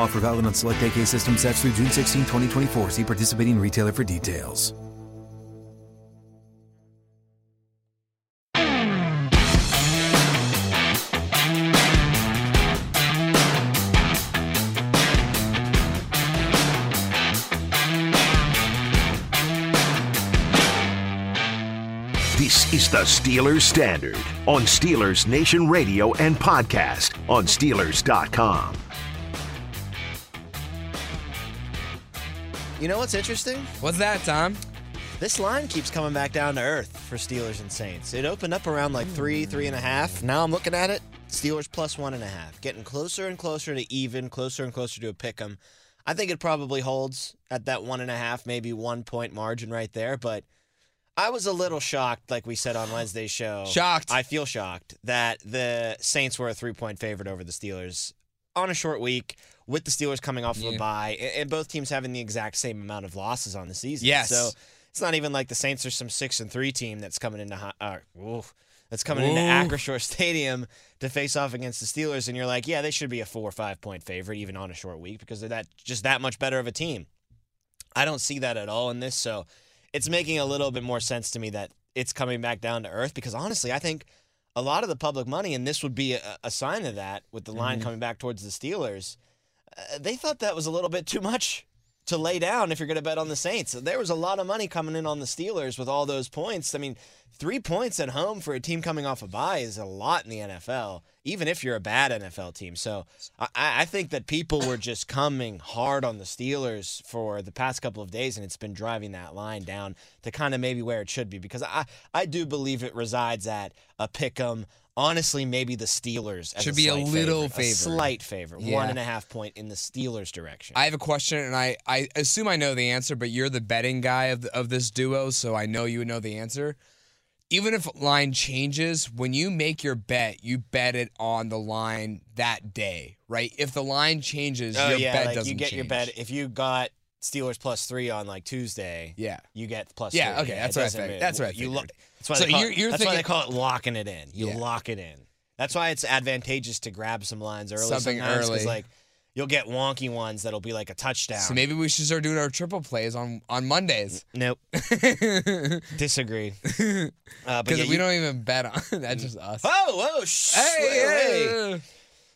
Offer valid on select AK system sets through June 16, 2024. See participating retailer for details. This is the Steelers Standard on Steelers Nation Radio and podcast on Steelers.com. You know what's interesting? What's that, Tom? This line keeps coming back down to earth for Steelers and Saints. It opened up around like three, hmm. three and a half. Now I'm looking at it. Steelers plus one and a half, getting closer and closer to even, closer and closer to a pick 'em. I think it probably holds at that one and a half, maybe one point margin right there. But I was a little shocked, like we said on Wednesday's show. Shocked. I feel shocked that the Saints were a three point favorite over the Steelers on a short week with the Steelers coming off of a bye and both teams having the exact same amount of losses on the season. Yes. So it's not even like the Saints are some six and three team that's coming into uh, oof, that's coming into Ooh. Acrisure Stadium to face off against the Steelers, and you're like, yeah, they should be a four or five point favorite even on a short week because they're that just that much better of a team. I don't see that at all in this, so it's making a little bit more sense to me that it's coming back down to earth because honestly, I think a lot of the public money, and this would be a, a sign of that with the line coming back towards the Steelers, uh, they thought that was a little bit too much to lay down if you're going to bet on the Saints. There was a lot of money coming in on the Steelers with all those points. I mean, three points at home for a team coming off a bye is a lot in the NFL, even if you're a bad NFL team. So I, I think that people were just coming hard on the Steelers for the past couple of days, and it's been driving that line down to kind of maybe where it should be because I, I do believe it resides at a pick 'em. Honestly, maybe the Steelers as Should be a little favorite, a slight favorite, Yeah. one and a half point in the Steelers' direction. I have a question, and I, I assume I know the answer, but you're the betting guy of, the, of this duo, so I know you would know the answer. Even if line changes, when you make your bet, you bet it on the line that day, right? If the line changes, oh your yeah, bet like doesn't you get your bet if you got Steelers plus three on like Tuesday. Yeah. you get plus. Yeah, three. okay, it that's what I doesn't That's what you lo- That's why so they call you're, it, that's why they call it locking it in. You Yeah. lock it in. That's why it's advantageous to grab some lines early. Something early. like you'll get wonky ones that'll be like a touchdown. So maybe we should start doing our triple plays on, on Mondays. nope, Because disagree. Uh, yeah, we you- don't even bet on That's just us. Oh, whoa, shh, Hey, wait, hey.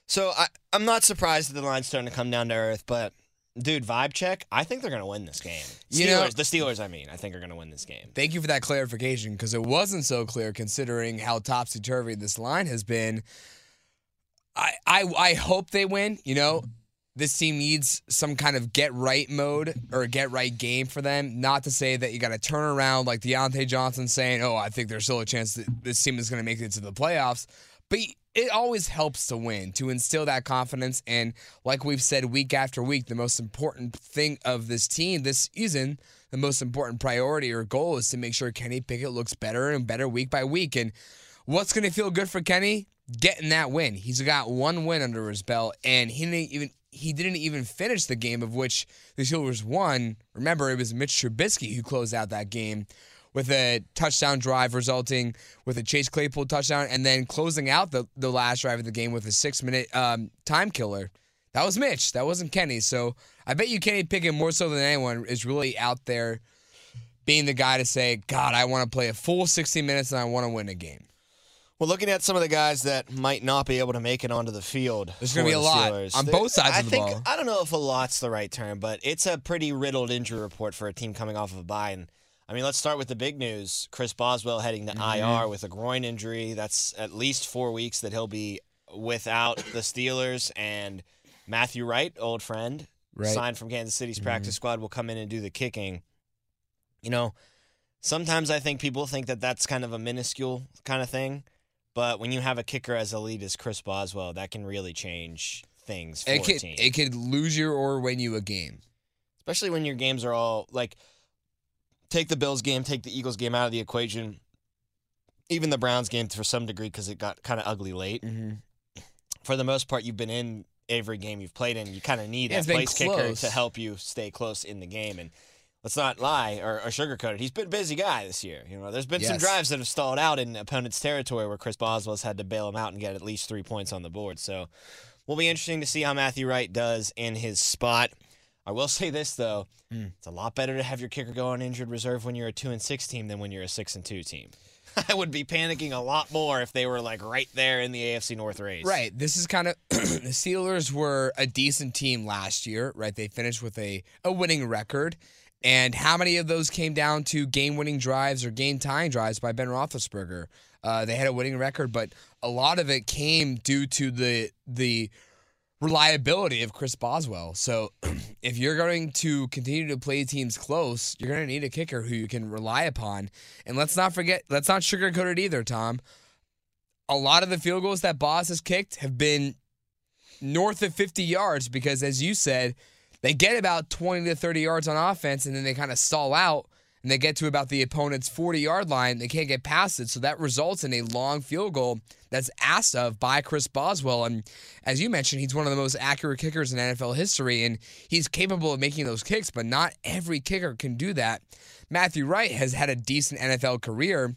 So I, I'm not surprised that the line's starting to come down to earth, but dude, vibe check. I think they're gonna win this game. Steelers, You know- the Steelers, I mean, I think are gonna win this game. Thank you for that clarification because it wasn't so clear considering how topsy turvy this line has been. I, I I hope they win. You know, this team needs some kind of get right mode or get right game for them. Not to say that you got to turn around like Diontae Johnson saying, "Oh, I think there's still a chance that this team is going to make it to the playoffs," but. It always helps to win, to instill that confidence. And like we've said week after week, the most important thing of this team this season, the most important priority or goal is to make sure Kenny Pickett looks better and better week by week. And what's going to feel good for Kenny? Getting that win. He's got one win under his belt, and he didn't even he didn't even finish the game of which the Steelers won. Remember, it was Mitch Trubisky who closed out that game with a touchdown drive resulting with a Chase Claypool touchdown, and then closing out the, the last drive of the game with a six minute um, time killer. That was Mitch. That wasn't Kenny. So I bet you Kenny Pickett more so than anyone is really out there being the guy to say, God, I want to play a full 60 minutes and I want to win a game. Well, looking at some of the guys that might not be able to make it onto the field, There's gonna be a lot Steelers, on both sides I of the think, ball. I don't know if a lot's the right term, but it's a pretty riddled injury report for a team coming off of a bye. And I mean, let's start with the big news. Chris Boswell heading to Mm-hmm. IR with a groin injury. That's at least four weeks that he'll be without the Steelers. And Matthew Wright, old friend, Right. Mm-hmm. signed from Kansas City's practice squad, will come in and do the kicking. You know, sometimes I think people think that that's kind of a minuscule kind of thing. But when you have a kicker as elite as Chris Boswell, that can really change things for It a could team. it could lose you or win you a game. especially when your games are all like take the Bills game, take the Eagles game out of the equation, even the Browns game for some degree because it got kind of ugly late. Mm-hmm. For the most part, you've been in every game you've played in. You kind of need Yeah, it's that place kicker to help you stay close in the game. And let's not lie or, or sugarcoat it. He's been a busy guy this year. You know, there's been some drives that have stalled out in opponents' territory where Chris Boswell's had to bail him out and get at least three points on the board. So, will be interesting to see how Matthew Wright does in his spot. I will say this though, Mm. it's a lot better to have your kicker go on injured reserve when you're a two and six team than when you're a six and two team. I would be panicking a lot more if they were like right there in the AFC North race. Right. This is kind of the Steelers were a decent team last year, right? They finished with a, a winning record. And how many of those came down to game winning drives or game tying drives by Ben Roethlisberger? Uh, they had a winning record, but a lot of it came due to the the reliability of Chris Boswell. So if you're going to continue to play teams close, you're going to need a kicker who you can rely upon. And let's not forget, let's not sugarcoat it either, Tom a lot of the field goals that Boss has kicked have been north of 50 yards because, as you said, they get about 20 to 30 yards on offense and then they kind of stall out and they get to about the opponent's 40 yard line. They can't get past it. So that results in a long field goal that's asked of by Chris Boswell. And as you mentioned, he's one of the most accurate kickers in NFL history and he's capable of making those kicks, but not every kicker can do that. Matthew Wright has had a decent NFL career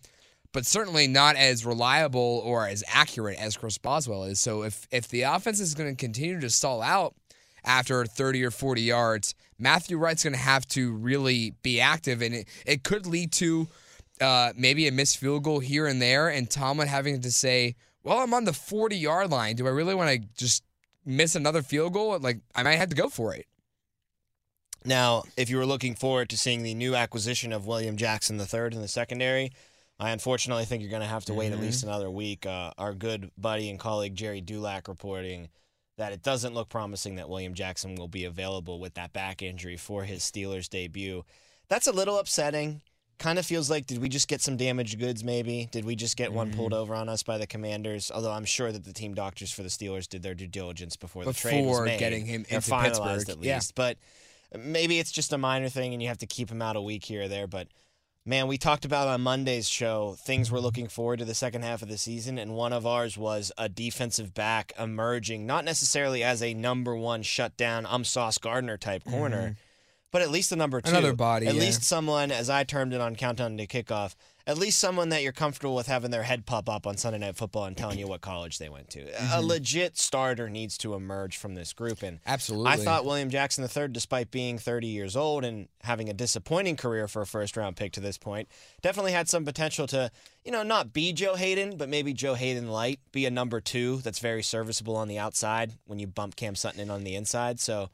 but certainly not as reliable or as accurate as Chris Boswell is. So if if the offense is going to continue to stall out after 30 or 40 yards, Matthew Wright's going to have to really be active, and it, it could lead to uh, maybe a missed field goal here and there, and Tomlin having to say, "Well, I'm on the 40 yard line. Do I really want to just miss another field goal? Like I might have to go for it." Now, if you were looking forward to seeing the new acquisition of William Jackson III in the secondary, I unfortunately think you're going to have to wait at least another week. Uh, our good buddy and colleague Gerry Dulac reporting that it doesn't look promising that William Jackson will be available with that back injury for his Steelers debut. That's a little upsetting. Kind of feels like did we just get some damaged goods maybe? Did we just get one pulled mm-hmm. over on us by the Commanders? Although I'm sure that the team doctors for the Steelers did their due diligence before, the trade was Before made. getting him into finalized Pittsburgh. at Yeah. least. But maybe it's just a minor thing and you have to keep him out a week here or there. But man, we talked about on Monday's show things we're looking forward to the second half of the season, and one of ours was a defensive back emerging, not necessarily as a number one shutdown, I'm Sauce Gardner type corner. But at least the number two. Mm-hmm. Another body, At yeah. least someone, as I termed it on Countdown to Kickoff, at least someone that you're comfortable with having their head pop up on Sunday Night Football and telling you what college they went to. A mm-hmm. legit starter needs to emerge from this group. And Absolutely. I thought William Jackson III, despite being 30 years old and having a disappointing career for a first round pick to this point, definitely had some potential to, you know, not be Joe Haden, but maybe Joe Haden light, be a number two that's very serviceable on the outside when you bump Cam Sutton in on the inside. So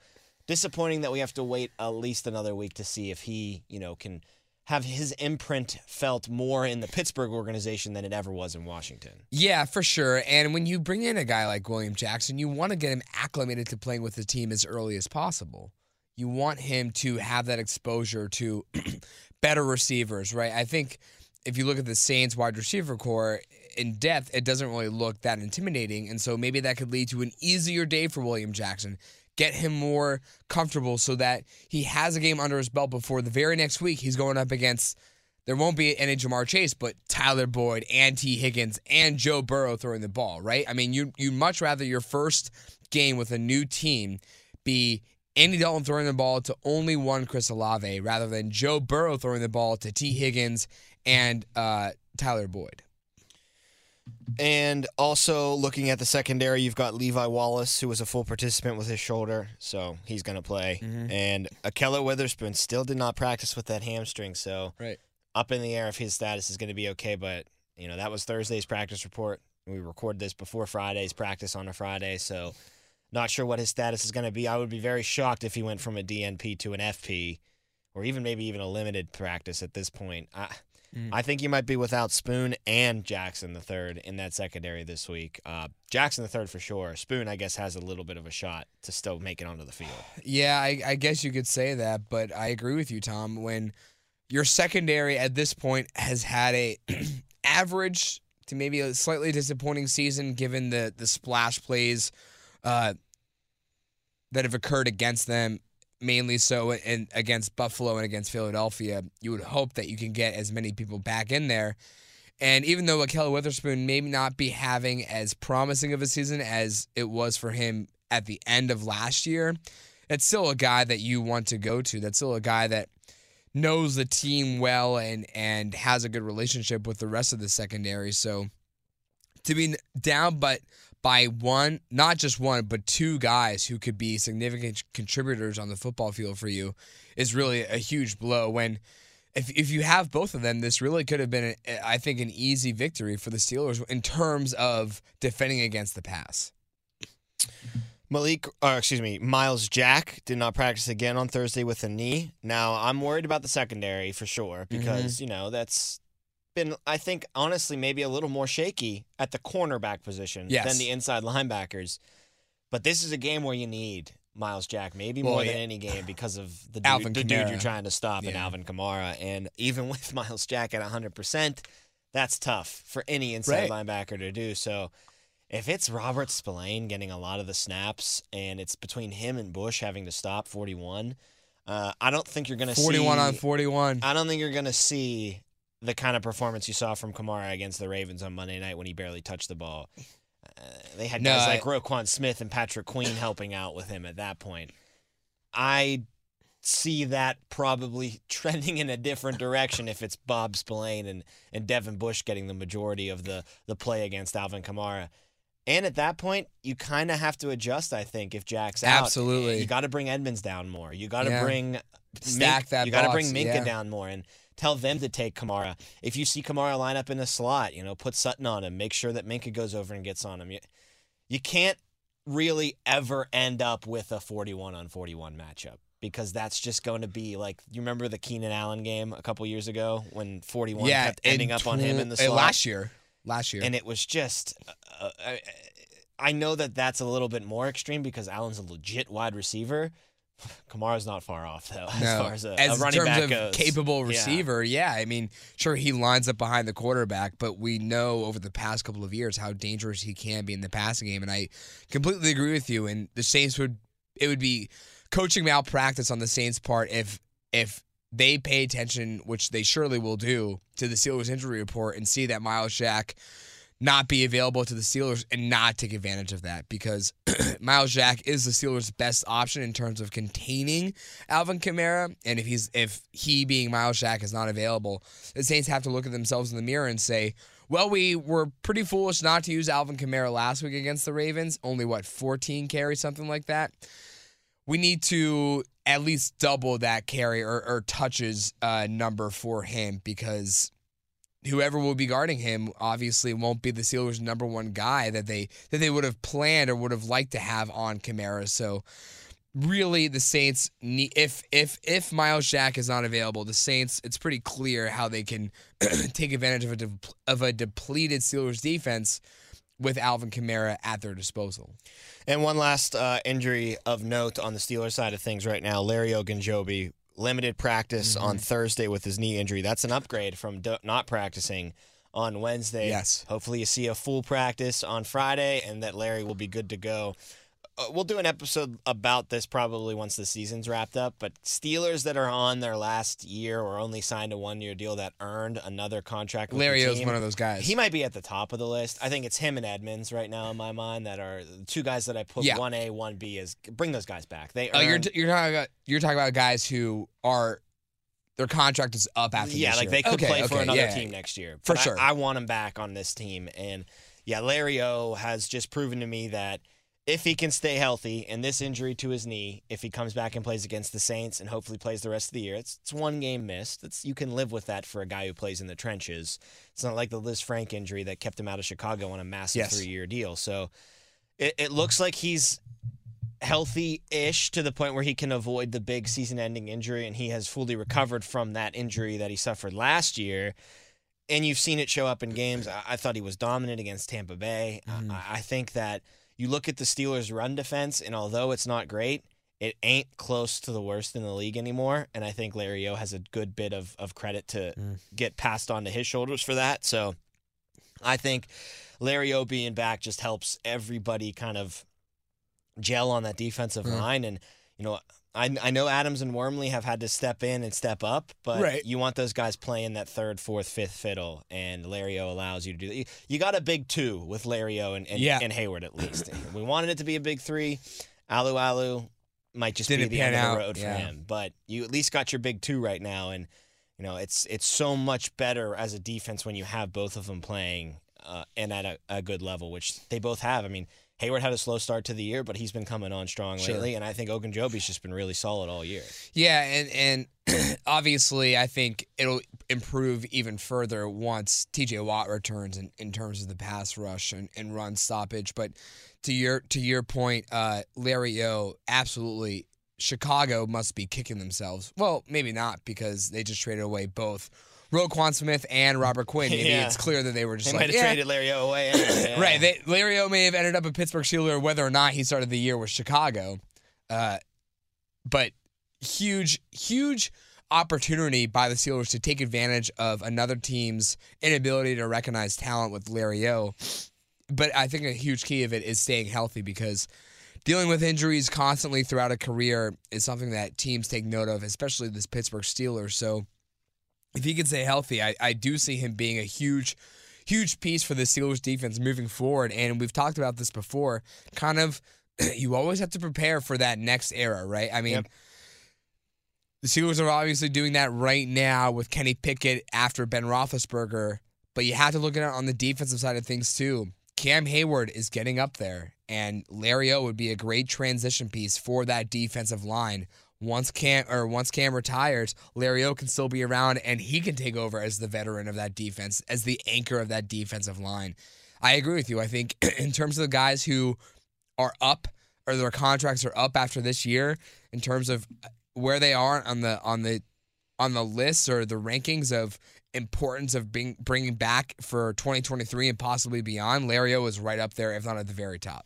disappointing that we have to wait at least another week to see if he, you know, can have his imprint felt more in the Pittsburgh organization than it ever was in Washington. Yeah, for sure. And when you bring in a guy like William Jackson, you want to get him acclimated to playing with the team as early as possible. You want him to have that exposure to better receivers, right? I think if you look at the Saints wide receiver core in depth, it doesn't really look that intimidating. And so maybe that could lead to an easier day for William Jackson. Get him more comfortable so that he has a game under his belt before the very next week he's going up against there won't be any Ja'Marr Chase, but Tyler Boyd and Tee Higgins and Joe Burrow throwing the ball, right? I mean, you you much rather your first game with a new team be Andy Dalton throwing the ball to only one Chris Olave rather than Joe Burrow throwing the ball to Tee Higgins and uh, Tyler Boyd. And also looking at the secondary, you've got Levi Wallace, who was a full participant with his shoulder, so he's going to play. Mm-hmm. And Ahkello Witherspoon still did not practice with that hamstring, so Right. up in the air if his status is going to be okay. But you know that was Thursday's practice report. We recorded this before Friday's practice on a Friday, so not sure what his status is going to be. I would be very shocked if he went from a DNP to an FP or even maybe even a limited practice at this point. I, Mm. I think you might be without Spoon and Jackson the third in that secondary this week. Uh, Jackson the third for sure. Spoon, I guess, has a little bit of a shot to still make it onto the field. Yeah, I, I guess you could say that, but I agree with you, Tom. When your secondary at this point has had a average to maybe a slightly disappointing season, given the the splash plays uh, that have occurred against them, mainly so in, against Buffalo and against Philadelphia, you would hope that you can get as many people back in there. And even though Akel Witherspoon may not be having as promising of a season as it was for him at the end of last year, it's still a guy that you want to go to. That's still a guy that knows the team well and and has a good relationship with the rest of the secondary. So to be down but by one, not just one, but two guys who could be significant contributors on the football field for you is really a huge blow when if if you have both of them, this really could have been, a, I think, an easy victory for the Steelers in terms of defending against the pass. Malik, or excuse me, Myles Jack did not practice again on Thursday with a knee. Now I'm worried about the secondary for sure mm-hmm. because you know that's been, I think, honestly, maybe a little more shaky at the cornerback position Yes. than the inside linebackers. But this is a game where you need Myles Jack, maybe more Well, than any game because of the dude, the dude you're trying to stop in Yeah. Alvin Kamara. And even with Myles Jack at 100%, that's tough for any inside Right. linebacker to do. So if it's Robert Spillane getting a lot of the snaps and it's between him and Bush having to stop 41, uh, I don't think you're going to see 41 on 41. I don't think you're going to see the kind of performance you saw from Kamara against the Ravens on Monday night when he barely touched the ball. Uh, they had No, guys I- like Roquan Smith and Patrick Queen helping out with him at that point. I see that probably trending in a different direction if it's Bob Spillane and, and Devin Bush getting the majority of the, the play against Alvin Kamara. And at that point, you kind of have to adjust, I think, if Jack's out. Absolutely. You got to bring Edmunds down more. You got to Yeah. bring Stack Mink- that You got to bring Minkah yeah. down more and tell them to take Kamara. If you see Kamara line up in the slot, you know, put Sutton on him. Make sure that Minkah goes over and gets on him. You, you can't really ever end up with a 41 on 41 matchup because that's just going to be like you remember the Keenan Allen game a couple years ago when 41 yeah, kept ending up on him in the tw- uh, slot last year. Last year. and it was just uh, I, I know that that's a little bit more extreme because Allen's a legit wide receiver. Kamara's not far off though, as No. far as a, As a running terms back of goes. capable Yeah. receiver, yeah. I mean, sure he lines up behind the quarterback, but we know over the past couple of years how dangerous he can be in the passing game, and I completely agree with you. And the Saints would it would be coaching malpractice on the Saints' part if if they pay attention, which they surely will do, to the Steelers injury report and see that Myles Jack not be available to the Steelers and not take advantage of that because Myles Jack is the Steelers' best option in terms of containing Alvin Kamara. And if he's if he being Myles Jack is not available, the Saints have to look at themselves in the mirror and say, well, we were pretty foolish not to use Alvin Kamara last week against the Ravens. Only what 14 carries, something like that. We need to at least double that carry or, or touches uh, number for him because whoever will be guarding him obviously won't be the Steelers' number one guy that they that they would have planned or would have liked to have on Kamara. So really the Saints need if if if Myles Jack is not available, the Saints it's pretty clear how they can take advantage of a de- of a depleted Steelers defense with Alvin Kamara at their disposal. And one last uh, injury of note on the Steelers side of things right now: Larry Ogunjobi limited practice Mm-hmm. on Thursday with his knee injury. That's an upgrade from do- not practicing on Wednesday. Yes. Hopefully, you see a full practice on Friday, and that Larry will be good to go. Uh, we'll do an episode about this probably once the season's wrapped up. But Steelers that are on their last year or only signed a one-year deal that earned another contract. With Larry is one of those guys. He might be at the top of the list. I think it's him and Edmunds right now in my mind that are the two guys that I put Yeah. one A, one B is bring those guys back. They Oh, you're earned- you're talking about you're talking about guys who are their contract is up after yeah, like year. they could Okay, play for another yeah. team next year. For But I- sure. I, want him back on this team, and yeah, Larry O has just proven to me that if he can stay healthy and this injury to his knee, if he comes back and plays against the Saints and hopefully plays the rest of the year, it's it's one game missed. It's you can live with that for a guy who plays in the trenches. It's not like the Lisfranc injury that kept him out of Chicago on a massive Yes. three year deal. So it, it looks like he's healthy-ish to the point where he can avoid the big season-ending injury, and he has fully recovered from that injury that he suffered last year. And you've seen it show up in games. I, thought he was dominant against Tampa Bay. I, mm-hmm. I think that you look at the Steelers' run defense, and although it's not great, it ain't close to the worst in the league anymore. And I think Larry O has a good bit of, of credit to mm. get passed on to his shoulders for that. So I think Larry O being back just helps everybody kind of gel on that defensive mm. line. And, you know, I, I know Adams and Wormley have had to step in and step up, but Right. you want those guys playing that third, fourth, fifth fiddle, and Larry O allows you to do that. You, you got a big two with Larry O and, and, Yeah. and Heyward at least. we wanted it to be a big three. Alualu might just Didn't be the end pan of the out, road for him, but you at least got your big two right now, and you know it's it's so much better as a defense when you have both of them playing uh, and at a, a good level, which they both have. I mean, Heyward had a slow start to the year, but he's been coming on strong Sure. lately, and I think Ogunjobi's just been really solid all year. Yeah, and and obviously, I think it'll improve even further once T.J. Watt returns in, in terms of the pass rush and, and run stoppage. But to your to your point, uh, Larry O, absolutely, Chicago must be kicking themselves. Well, maybe not because they just traded away both Roquan Smith and Robert Quinn. Maybe Yeah. it's clear that they were just They like, might have "Yeah, traded Larry O away, anyway, yeah. Right. They, Larry O may have ended up a Pittsburgh Steeler, whether or not he started the year with Chicago. Uh, but huge, huge opportunity by the Steelers to take advantage of another team's inability to recognize talent with Larry O. But I think a huge key of it is staying healthy because dealing with injuries constantly throughout a career is something that teams take note of, especially this Pittsburgh Steelers. So if he can stay healthy, I, I do see him being a huge, huge piece for the Steelers defense moving forward. And we've talked about this before. Kind of, you always have to prepare for that next era, right? I mean, Yep. the Steelers are obviously doing that right now with Kenny Pickett after Ben Roethlisberger, but you have to look at it on the defensive side of things too. Cam Heyward is getting up there, and Larry O would be a great transition piece for that defensive line. Once Cam or once Cam retires, Larry O can still be around, and he can take over as the veteran of that defense, as the anchor of that defensive line. I agree with you. I think in terms of the guys who are up or their contracts are up after this year, in terms of where they are on the on the on the list or the rankings of importance of being bringing back for 2023 and possibly beyond, Larry O is right up there, if not at the very top.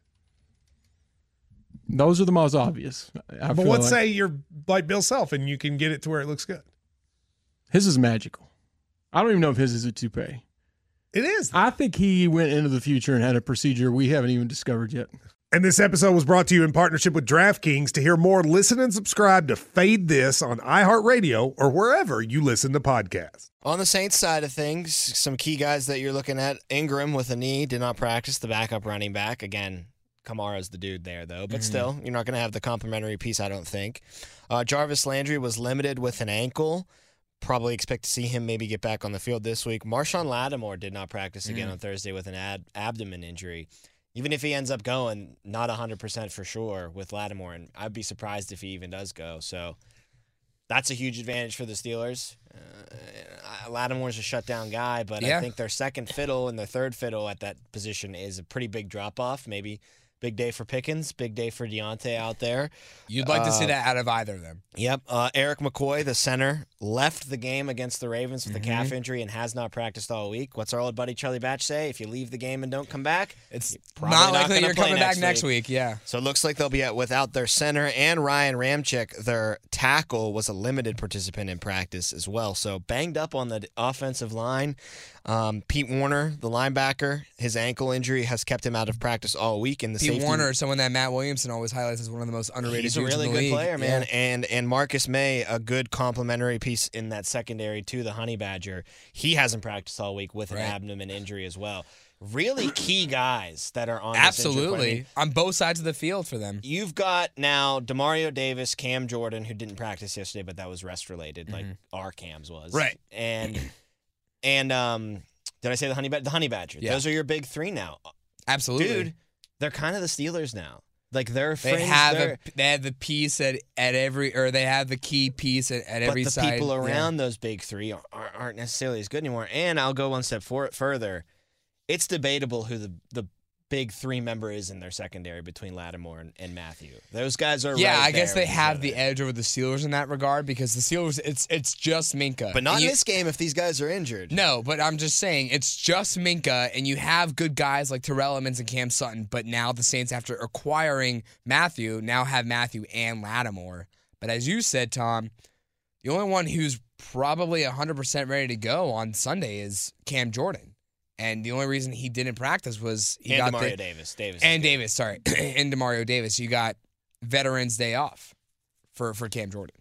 Those are the most obvious. I But feel let's like. say you're like Bill Self and you can get it to where it looks good. his is magical. I don't even know if his is a toupee. It is. I think he went into the future and had a procedure we haven't even discovered yet. And this episode was brought to you in partnership with DraftKings. To hear more, listen and subscribe to Fade This on iHeartRadio or wherever you listen to podcasts. On the Saints side of things, some key guys that you're looking at Ingram with a knee did not practice, the backup running back. Again, Kamara's the dude there, though, but still, you're not going to have the complementary piece, I don't think. Uh, Jarvis Landry was limited with an ankle. Probably expect to see him maybe get back on the field this week. Marshon Lattimore did not practice again on Thursday with an ad- abdomen injury. Even if he ends up going, not 100% for sure with Lattimore, and I'd be surprised if he even does go. So that's a huge advantage for the Steelers. Uh, Lattimore's a shutdown guy, but Yeah. I think their second fiddle and their third fiddle at that position is a pretty big drop off. Maybe big day for Pickens, big day for Diontae out there. You'd like to see Uh, that out of either of them. Yep. Uh, Erik McCoy, the center, left the game against the Ravens with a calf injury and has not practiced all week. What's our old buddy Charlie Batch say? If you leave the game and don't come back, It's probably not not likely you're coming back next next week. Yeah. So it looks like they'll be at without their center and Ryan Ramczyk, their tackle, was a limited participant in practice as well. So banged up on the offensive line. Um, Pete Werner, the linebacker, his ankle injury has kept him out of practice all week. And the Pete safety, Werner is someone that Matt Williamson always highlights as one of the most underrated. He's a really the good league. player, man. Yeah. And and Marcus Maye, a good complementary piece in that secondary to the Honey Badger. He hasn't practiced all week with an Right. abdomen injury as well. Really key guys that are on this. I mean, Absolutely, on both sides of the field for them. You've got now Demario Davis, Cam Jordan, who didn't practice yesterday, but that was rest related, like our Cams was. Mm-hmm. Right. And and um, did I say the honey badger? The honey badger. Yeah. Those are your big three now, Absolutely, dude. They're kind of the Steelers now. Like they're They fringe, have they're- a, they have the piece at, at every or they have the key piece at, at but the side. people Yeah. around those big three are, aren't necessarily as good anymore. And I'll go one step for, further. It's debatable who the the big three member is in their secondary between Lattimore and, and Mathieu. Those guys are Yeah, right I guess they have other. the edge over the Steelers in that regard because the Steelers it's it's just Minkah. But not And in this game if these guys are injured. No, but I'm just saying it's just Minkah, and you have good guys like Terrell Edmunds and Cam Sutton. But now the Saints, after acquiring Mathieu, now have Mathieu and Lattimore. But as you said, Tom, the only one who's probably 100% ready to go on Sunday is Cam Jordan, and the only reason he didn't practice was he and got Demario the, Davis. Davis. is and good. Davis, sorry, and Demario Davis. You got Veterans Day off for for Cam Jordan.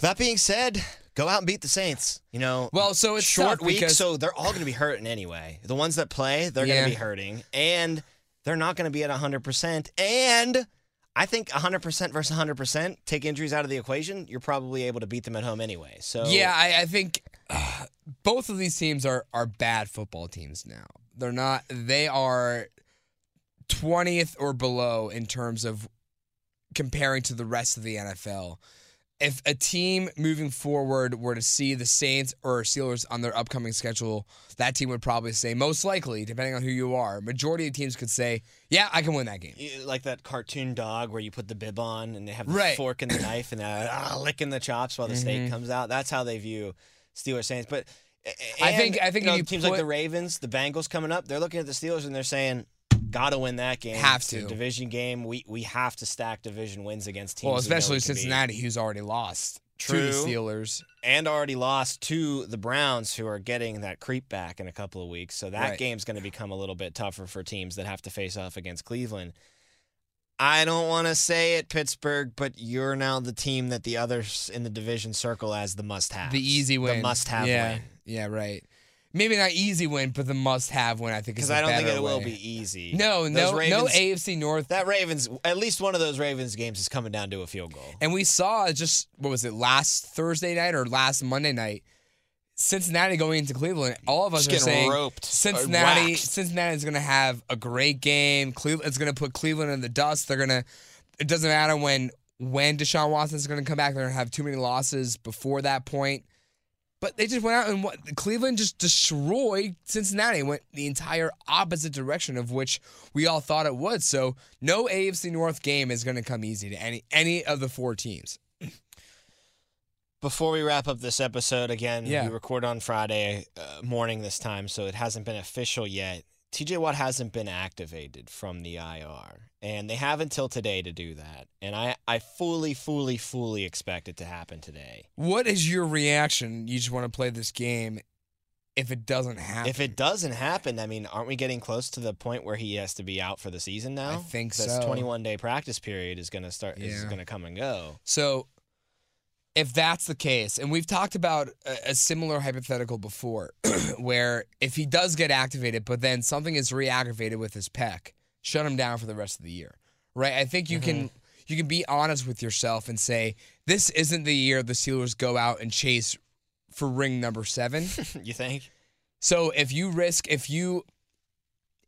That being said, go out and beat the Saints. You know, Well, so it's short week, because- so they're all going to be hurting anyway. The ones that play, they're going to be hurting, and they're not going to be at 100%. And I think 100% versus 100%, take injuries out of the equation, you're probably able to beat them at home anyway. So Yeah, I, I think uh, both of these teams are are bad football teams now. They're not. They are twentieth or below in terms of comparing to the rest of the NFL. If a team moving forward were to see the Saints or Steelers on their upcoming schedule, that team would probably say, most likely, depending on who you are, majority of teams could say, "Yeah, I can win that game." Like that cartoon dog where you put the bib on and they have the Right. fork and the knife and they're ah, licking the chops while the steak comes out. That's how they view Steelers Saints. But I think- I think you know, you teams like the Ravens, the Bengals coming up, they're looking at the Steelers and they're saying, "Gotta win that game. Have to. division game. We we have to stack division wins against teams. Well, especially we. Cincinnati, who's already lost to the Steelers. and already lost to the Browns, who are getting that creep back in a couple of weeks. So that Right. game's going to become a little bit tougher for teams that have to face off against Cleveland. I don't want to say it, Pittsburgh, but you're now the team that the others in the division circle as the must-have, The easy win. the must-have yeah. win. Yeah, right. Maybe not easy win, but the must-have win. I think is Because I don't think it will be easy. No, Those no, no. AFC North. That Ravens, at least one of those Ravens games is coming down to a field goal. And we saw just what was it last Thursday night or last Monday night? Cincinnati going into Cleveland. All of us Just are saying roped, uh, Cincinnati. Cincinnati is going to have a great game. Cleveland is going to put Cleveland in the dust. They're going to. It doesn't matter when when Deshaun Watson is going to come back. They're going to have too many losses before that point. But they just went out and what Cleveland just destroyed Cincinnati. Went the entire opposite direction of which we all thought it would. So no AFC North game is going to come easy to any any of the four teams. Before we wrap up this episode, again, Yeah. we record on Friday uh, morning this time, so it hasn't been official yet. TJ Watt hasn't been activated from the IR, and they have until today to do that. And I, I fully, fully, fully expect it to happen today. What is your reaction? You just want to play this game if it doesn't happen. If it doesn't happen, I mean, aren't we getting close to the point where he has to be out for the season now? I think this so. 21 day practice period is going to start. yeah. Is going to come and go. So, if that's the case, and we've talked about a, a similar hypothetical before, where if he does get activated, but then something is reactivated with his pec, shut him down for the rest of the year, right? I think you can mm-hmm. you can be honest with yourself and say this isn't the year the Steelers go out and chase for ring number seven. you think? So if you risk, if you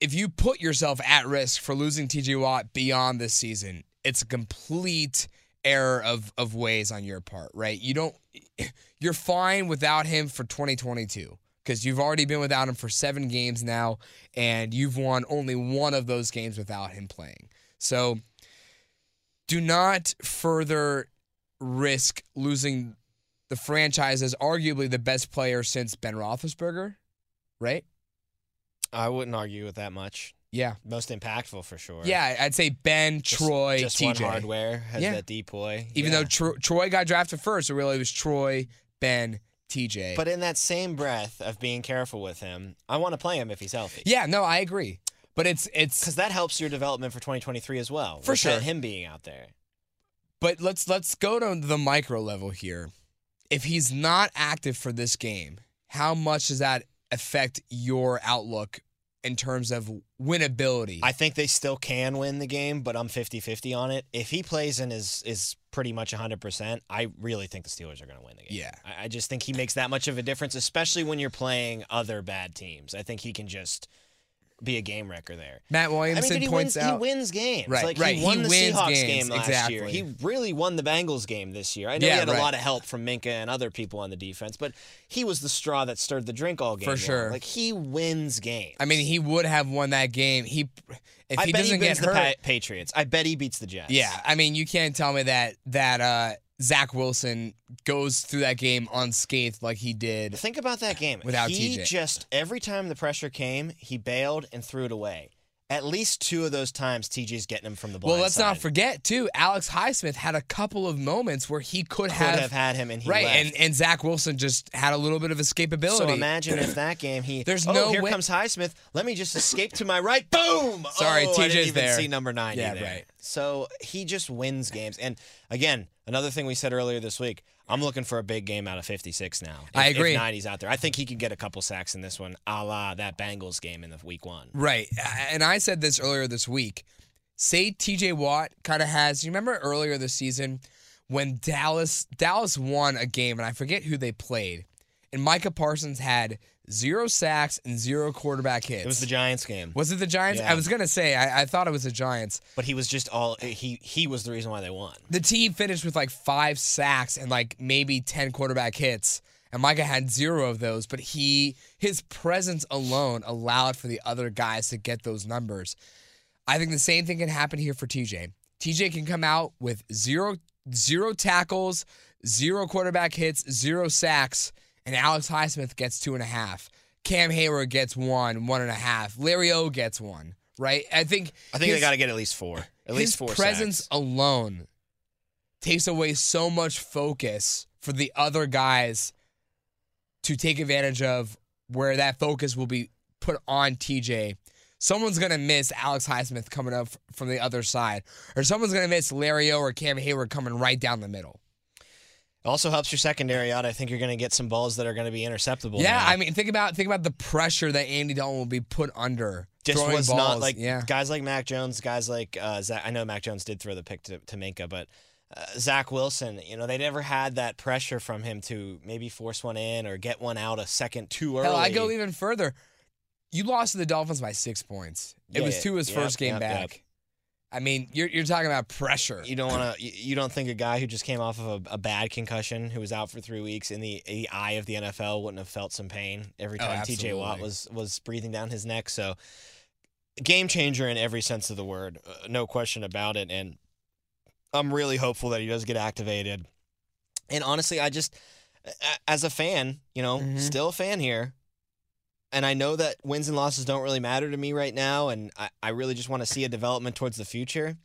if you put yourself at risk for losing TJ Watt beyond this season, it's a complete error of of ways on your part, right? You don't you're fine without him for 2022 because you've already been without him for 7 games now and you've won only one of those games without him playing. So do not further risk losing the franchise as arguably the best player since Ben Roethlisberger, right? I wouldn't argue with that much. Yeah. Most impactful for sure. Yeah, I'd say Ben, Just- Troy, just TJ. one hardware has Yeah. that depoy. Even Yeah. though Tro- Troy got drafted first, it really was Troy, Ben, TJ. But in that same breath of being careful with him, I want to play him if he's healthy. yeah, no, I agree. But it's it's Because that helps your development for 2023 as well. For sure. Him being out there. But let's let's go to the micro level here. If he's not active for this game, how much does that affect your outlook in terms of winnability? I think they still can win the game, but I'm 50-50 on it. If he plays and is is pretty much 100%, I really think the Steelers are going to win the game. Yeah. I, I just think he makes that much of a difference, especially when you're playing other bad teams. I think he can just be a game wrecker there. Matt Williams. I mean, dude, points wins, out he wins games. Right, like right. he won He the wins Seahawks games, game last exactly. year. He really won the Bengals game this year. I know Yeah, he had a lot of help from Minkah and other people on the defense, but he was the straw that stirred the drink all game. For sure. Like he wins games. I mean, he would have won that game. He if I he bet doesn't he get hurt. Pa- Patriots. I bet he beats the Jets. yeah, I mean, you can't tell me that that uh, Zach Wilson goes through that game unscathed like he did. Think about that game. Without he TJ. just every time the pressure came, he bailed and threw it away. At least two of those times, TJ's getting him from the blind Well, let's not forget too. Alex Highsmith had a couple of moments where he could, Could have, had him and he right, left. and and Zach Wilson just had a little bit of escapability. So imagine if that game he There's oh, no here way- comes Highsmith. Let me just escape to my right. Boom. Sorry, oh, TJ's even there. see number nine. Yeah, there. right. So he just wins games. And again, another thing we said earlier this week. I'm looking for a big game out of 56 now. If, I agree. If 90's out there, I think he could get a couple sacks in this one, a la that Bengals game in the week one. Right. And I said this earlier this week. Say TJ Watt kind of has, you remember earlier this season when Dallas Dallas won a game and I forget who they played. And Micah Parsons had zero sacks and zero quarterback hits. It was the Giants game, Was it the Giants? Yeah. I was gonna say I, I thought it was the Giants. but he was just all he he was the reason why they won. The team finished with like five sacks and like maybe ten quarterback hits. And Micah had zero of those, but he his presence alone allowed for the other guys to get those numbers. I think the same thing can happen here for TJ. TJ can come out with zero zero tackles, zero quarterback hits, zero sacks, and Alex Highsmith gets two and a half. Cam Heyward gets one, one and a half. Larry O gets one. Right? I think I think his- they got to get at least four. At least four presence sacks. alone takes away so much focus for the other guys to take advantage of where that focus will be put on TJ. Someone's gonna miss Alex Highsmith coming up from the other side, or someone's gonna miss Larry O or Cam Heyward coming right down the middle. Also helps your secondary out. I think you're going to get some balls that are going to be interceptable. yeah, now. I mean, think about think about the pressure that Andy Dalton will be put under. just throwing was balls. not like yeah. guys like Mac Jones, guys like uh, Zach. I know Mac Jones did throw the pick to, to Minkah, but uh, Zach Wilson, you know, they never had that pressure from him to maybe force one in or get one out a second too early. Hell, I go even further. You lost to the Dolphins by six points. It Yeah, was to his yep, first game yep, back. yep. I mean, you're you're talking about pressure. You don't want to. You, you don't think a guy who just came off of a, a bad concussion, who was out for three weeks in the, the eye of the NFL, wouldn't have felt some pain every Oh, time T.J. Watt was was breathing down his neck. So, game changer in every sense of the word, uh, no question about it. And I'm really hopeful that he does get activated. And honestly, I just, as a fan, you know, Mhm. still a fan here. And I know that wins and losses don't really matter to me right now. And I, I really just want to see a development towards the future.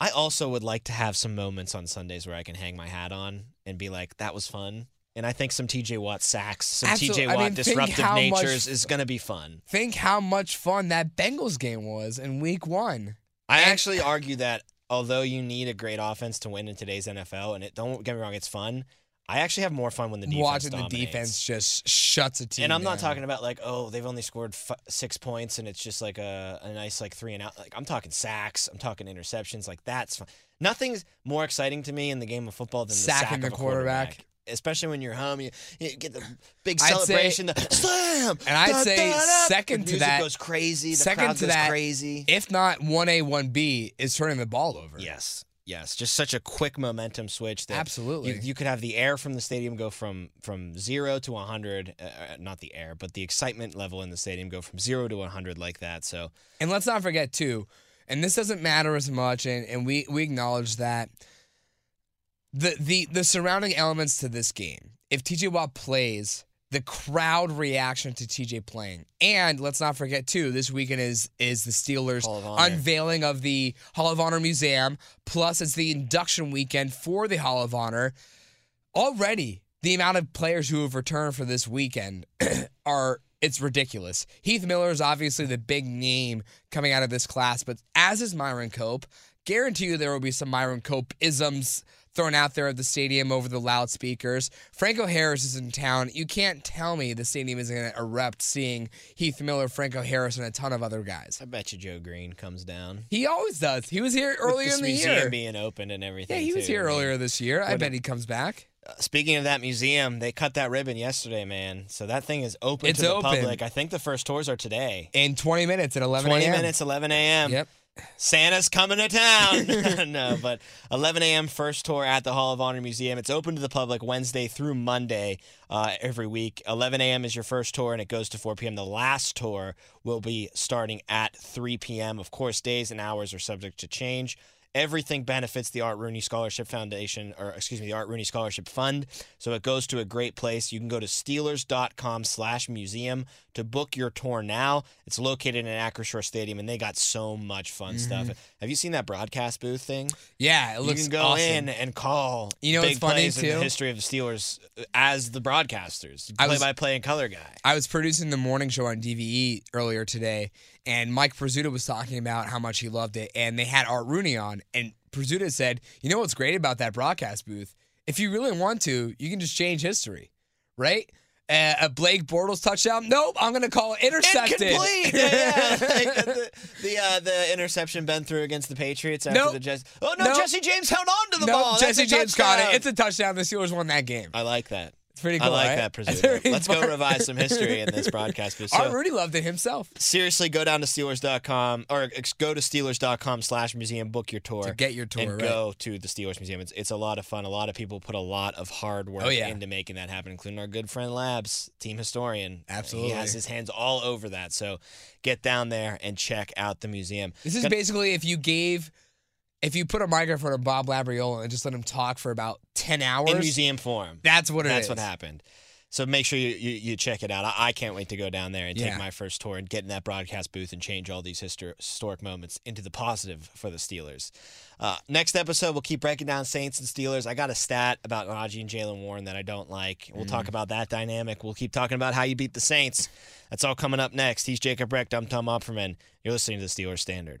I also would like to have some moments on Sundays where I can hang my hat on and be like, that was fun. And I think some TJ Watt sacks, some TJ I Watt mean, disruptive how much- natures is going to be fun. Think how much fun that Bengals game was in Week One. I And- actually argue that although you need a great offense to win in today's NFL, and it don't get me wrong, it's fun. I actually have more fun when the defense Watching the defense just shuts a team. And I'm not down. talking about like, oh, they've only scored f- six points and it's just like a, a nice like three and out. Like I'm talking sacks, I'm talking interceptions. Like that's fun. Nothing's more exciting to me in the game of football than the Sacking sack the of a quarterback. Especially when you're home, you, you get the big I'd say- celebration, the slam, And I'd da, say da, da. second The to that- goes crazy. The second crowd to goes that, crazy. If not one A, one B, is turning the ball over. Yes, yes, just such a quick momentum switch. That Absolutely. you, you could have the air from the stadium go from from zero to 100. Uh, uh, not the air, but the excitement level in the stadium go from zero to 100 like that. So And let's not forget too, and this doesn't matter as much, and, and we we acknowledge that the the the surrounding elements to this game. If TJ Watt plays, the crowd reaction to TJ playing, and let's not forget too, this weekend is is the Steelers of unveiling of the Hall of Honor Museum. Plus, it's the induction weekend for the Hall of Honor. Already, the amount of players who have returned for this weekend are it's ridiculous. Heath Miller is obviously the big name coming out of this class, but as is Myron Cope. Guarantee you there will be some Myron Cope isms thrown out there at the stadium over the loudspeakers. Franco Harris is in town. You can't tell me the stadium isn't going to erupt seeing Heath Miller, Franco Harris, and a ton of other guys. I bet you Joe Greene comes down. He always does. He was here earlier this in the museum year. being opened and everything. Yeah, he was here I earlier this year. I bet he comes back. uh, Speaking of that museum, they cut that ribbon yesterday, man. So that thing is open It's to the open. public. I think the first tours are today. In 20 minutes at 11 20 a.m. minutes, 11 a.m. Yep. Santa's coming to town. no, but 11 a.m. first tour at the Hall of Honor Museum. It's open to the public Wednesday through Monday uh, every week. 11 a.m. is your first tour, and it goes to 4 p.m. The last tour will be starting at 3 p.m. Of course, days and hours are subject to change. Everything benefits the Art Rooney Scholarship Foundation, or excuse me, the Art Rooney Scholarship Fund. So it goes to a great place. You can go to Steelers.com slash museum to book your tour now. It's located in Acrisure Stadium, and they got so much fun mm-hmm. stuff. Have you seen that broadcast booth thing? Yeah, it looks you can go awesome. in and call You know big plays in too? the history of the Steelers uh, as the broadcasters, play-by-play and color guy. I was producing the morning show on DVE earlier today, and Mike Prisuta was talking about how much he loved it, and they had Art Rooney on, and Prisuta said, "You know what's great about that broadcast booth? If you really want to, you can just change history, right?" Uh, a Blake Bortles touchdown. Nope, I'm gonna call it intercepted. Incomplete. yeah, yeah. Like the the, uh, the interception Ben threw against the Patriots after Nope. the Jets. Oh no, Nope. Jesse James held on to the no, ball. Jesse James got touchdown. it. It's a touchdown. The Steelers won that game. I like that. It's pretty I cool. like right? that, very Let's go revise some history in this broadcast booth. Art So, Rooney loved it himself. seriously, go down to Steelers.com or go to Steelers.com slash museum, book your tour. To get your tour, And right. go to the Steelers Museum. It's, it's a lot of fun. A lot of people put a lot of hard work Oh, yeah. into making that happen, including our good friend Labs, team historian. Absolutely. He has his hands all over that. So get down there and check out the museum. This is Got- basically if you gave, if you put a microphone on Bob Labriola and just let him talk for about ten hours. in museum form. That's what it That's is. what happened. So make sure you, you, you check it out. I, I can't wait to go down there and Yeah. take my first tour and get in that broadcast booth and change all these histor- historic moments into the positive for the Steelers. Uh, next episode, we'll keep breaking down Saints and Steelers. I got a stat about Najee and Jaylen Warren that I don't like. We'll Mm. talk about that dynamic. We'll keep talking about how you beat the Saints. That's all coming up next. He's Jacob Recht. I'm Tom Opperman. You're listening to the Steelers Standard.